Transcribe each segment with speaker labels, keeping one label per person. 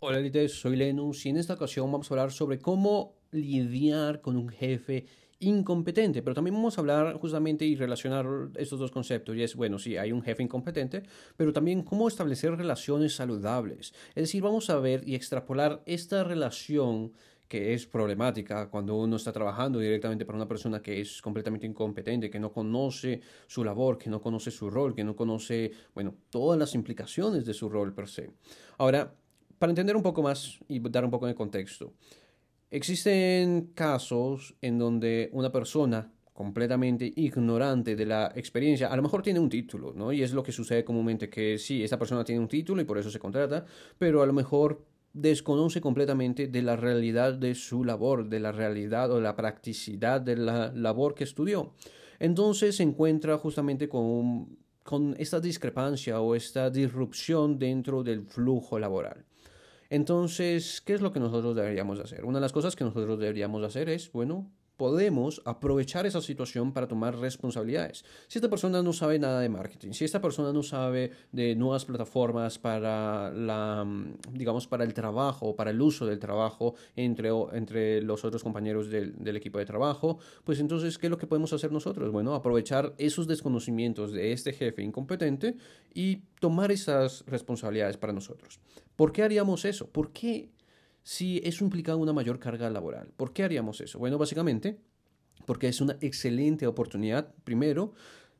Speaker 1: Hola, Lites, soy Lenus y en esta ocasión vamos a hablar sobre cómo lidiar con un jefe incompetente, pero también vamos a hablar justamente y relacionar estos dos conceptos. Y es, bueno, sí, hay un jefe incompetente, pero también cómo establecer relaciones saludables. Es decir, vamos a ver y extrapolar esta relación que es problemática cuando uno está trabajando directamente para una persona que es completamente incompetente, que no conoce su labor, que no conoce su rol, que no conoce, bueno, todas las implicaciones de su rol per se. Ahora, para entender un poco más y dar un poco de contexto, existen casos en donde una persona completamente ignorante de la experiencia, a lo mejor tiene un título, ¿no? Y es lo que sucede comúnmente, que sí, esta persona tiene un título y por eso se contrata, pero a lo mejor desconoce completamente de la realidad de su labor, de la realidad o la practicidad de la labor que estudió. Entonces se encuentra justamente con, con esta discrepancia o esta disrupción dentro del flujo laboral. Entonces, ¿qué es lo que nosotros deberíamos hacer? Una de las cosas que nosotros deberíamos hacer es, bueno, podemos aprovechar esa situación para tomar responsabilidades. Si esta persona no sabe nada de marketing, si esta persona no sabe de nuevas plataformas para la, digamos, para el trabajo, para el uso del trabajo entre, entre los otros compañeros del, del equipo de trabajo, pues entonces, ¿qué es lo que podemos hacer nosotros? Bueno, aprovechar esos desconocimientos de este jefe incompetente y tomar esas responsabilidades para nosotros. ¿Por qué haríamos eso? ¿Por qué si eso implica una mayor carga laboral. ¿Por qué haríamos eso? Bueno, básicamente porque es una excelente oportunidad, primero,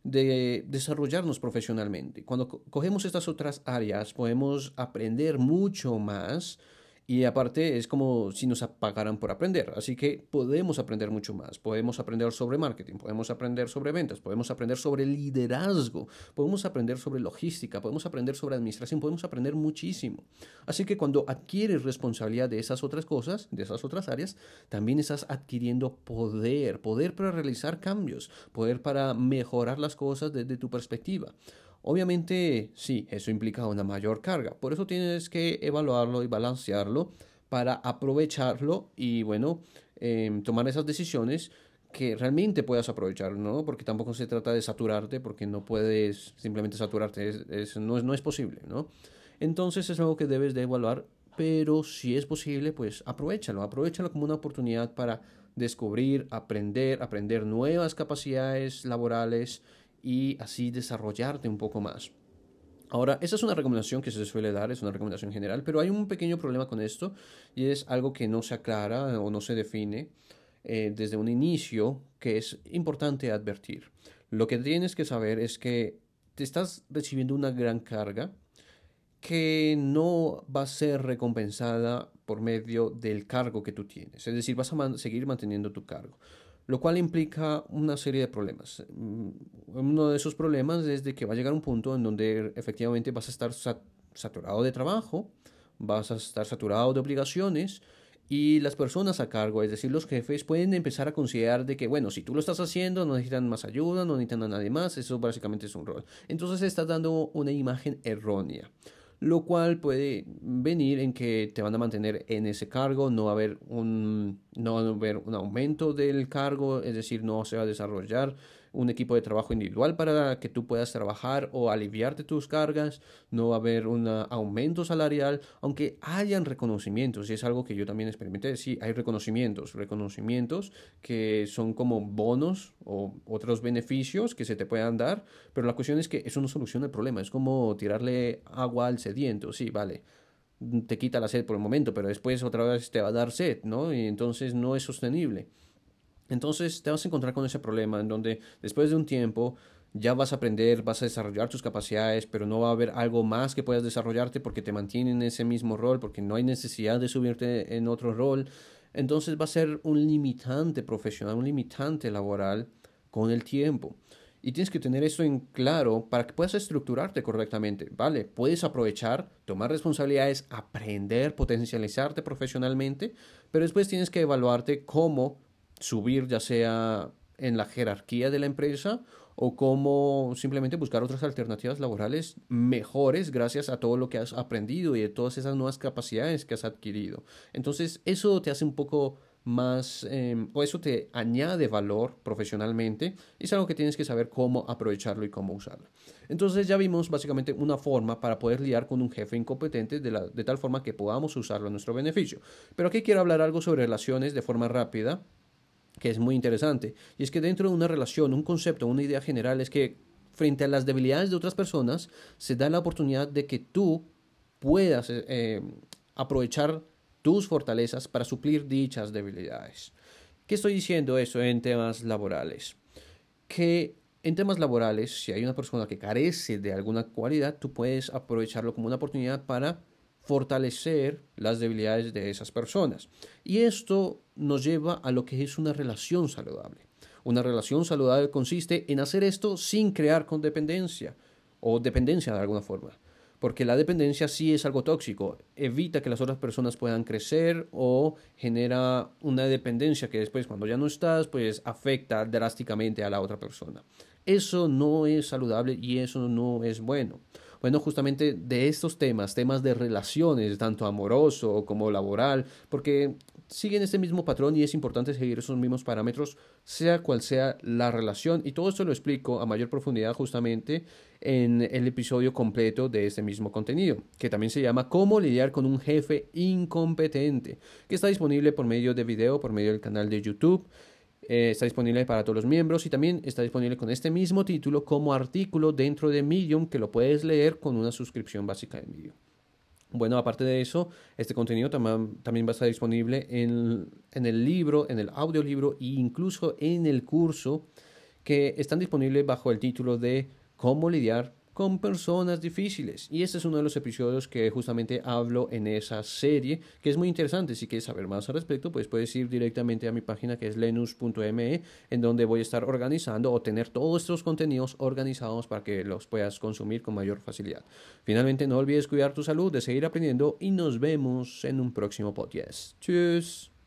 Speaker 1: de desarrollarnos profesionalmente. Cuando cogemos estas otras áreas, podemos aprender mucho más y aparte es como si nos pagaran por aprender. Así que podemos aprender mucho más. Podemos aprender sobre marketing, podemos aprender sobre ventas, podemos aprender sobre liderazgo, podemos aprender sobre logística, podemos aprender sobre administración, podemos aprender muchísimo. Así que cuando adquieres responsabilidad de esas otras cosas, de esas otras áreas, también estás adquiriendo poder, poder para realizar cambios, poder para mejorar las cosas desde tu perspectiva. Obviamente, sí, eso implica una mayor carga. Por eso tienes que evaluarlo y balancearlo para aprovecharlo y, bueno, em, tomar esas decisiones que realmente puedas aprovechar, ¿no? Porque tampoco se trata de saturarte, porque no puedes simplemente saturarte, es, no, es, no es posible, ¿no? Entonces es algo que debes de evaluar, pero si es posible, pues aprovechalo, aprovechalo como una oportunidad para descubrir, aprender, aprender nuevas capacidades laborales y así desarrollarte un poco más. Ahora, esa es una recomendación que se suele dar, es una recomendación general, pero hay un pequeño problema con esto y es algo que no se aclara o no se define eh, desde un inicio que es importante advertir. Lo que tienes que saber es que te estás recibiendo una gran carga que no va a ser recompensada por medio del cargo que tú tienes. Es decir, vas a seguir manteniendo tu cargo lo cual implica una serie de problemas. Mm, uno de esos problemas es de que va a llegar un punto en donde efectivamente vas a estar saturado de trabajo, vas a estar saturado de obligaciones y las personas a cargo, es decir, los jefes, pueden empezar a considerar de que, bueno, si tú lo estás haciendo, no necesitan más ayuda, no necesitan a nadie más, eso básicamente es un rol. Entonces estás dando una imagen errónea lo cual puede venir en que te van a mantener en ese cargo, no va a haber un, no va a haber un aumento del cargo, es decir, no se va a desarrollar un equipo de trabajo individual para que tú puedas trabajar o aliviarte tus cargas, no va a haber un aumento salarial, aunque hayan reconocimientos, y es algo que yo también experimenté, sí, hay reconocimientos, reconocimientos que son como bonos o otros beneficios que se te puedan dar, pero la cuestión es que eso no soluciona el problema, es como tirarle agua al sediento, sí, vale te quita la sed por el momento, pero después otra vez te va a dar sed, ¿no? Y entonces no es sostenible. Entonces te vas a encontrar con ese problema en donde después de un tiempo ya vas a aprender, vas a desarrollar tus capacidades, pero no va a haber algo más que puedas desarrollarte porque te mantienen en ese mismo rol, porque no hay necesidad de subirte en otro rol. Entonces va a ser un limitante profesional, un limitante laboral con el tiempo. Y tienes que tener eso en claro para que puedas estructurarte correctamente. Vale, puedes aprovechar, tomar responsabilidades, aprender, potencializarte profesionalmente, pero después tienes que evaluarte cómo subir ya sea en la jerarquía de la empresa o cómo simplemente buscar otras alternativas laborales mejores gracias a todo lo que has aprendido y de todas esas nuevas capacidades que has adquirido. Entonces eso te hace un poco más, em, o eso te añade valor profesionalmente, es algo que tienes que saber cómo aprovecharlo y cómo usarlo. Entonces ya vimos básicamente una forma para poder lidiar con un jefe incompetente de, de tal forma que podamos usarlo a nuestro beneficio. Pero aquí quiero hablar algo sobre relaciones de forma rápida, que es muy interesante. Y es que dentro de una relación, un concepto, una idea general es que frente a las debilidades de otras personas, se da la oportunidad de que tú puedas eh, eh, aprovechar tus fortalezas para suplir dichas debilidades. ¿Qué estoy diciendo eso en temas laborales? Que en temas laborales, si hay una persona que carece de alguna cualidad, tú puedes aprovecharlo como una oportunidad para fortalecer las debilidades de esas personas. Y esto nos lleva a lo que es una relación saludable. Una relación saludable consiste en hacer esto sin crear condependencia o dependencia de alguna forma. Porque la dependencia sí es algo tóxico. Evita que las otras personas puedan crecer o genera una dependencia que después cuando ya no estás, pues afecta drásticamente a la otra persona. Eso no es saludable y eso no es bueno. Bueno, justamente de estos temas, temas de relaciones, tanto amoroso como laboral, porque siguen este mismo patrón y es importante seguir esos mismos parámetros, sea cual sea la relación. Y todo esto lo explico a mayor profundidad justamente en el episodio completo de este mismo contenido, que también se llama Cómo lidiar con un jefe incompetente, que está disponible por medio de video, por medio del canal de YouTube. Eh, está disponible para todos los miembros y también está disponible con este mismo título como artículo dentro de Medium que lo puedes leer con una suscripción básica de Medium. Bueno, aparte de eso, este contenido también va a estar disponible en, en el libro, en el audiolibro e incluso en el curso que están disponibles bajo el título de Cómo lidiar con personas difíciles. Y este es uno de los episodios que justamente hablo en esa serie, que es muy interesante. Si quieres saber más al respecto, pues puedes ir directamente a mi página que es lenus.me, en donde voy a estar organizando o tener todos estos contenidos organizados para que los puedas consumir con mayor facilidad. Finalmente, no olvides cuidar tu salud, de seguir aprendiendo y nos vemos en un próximo podcast. Tschüss.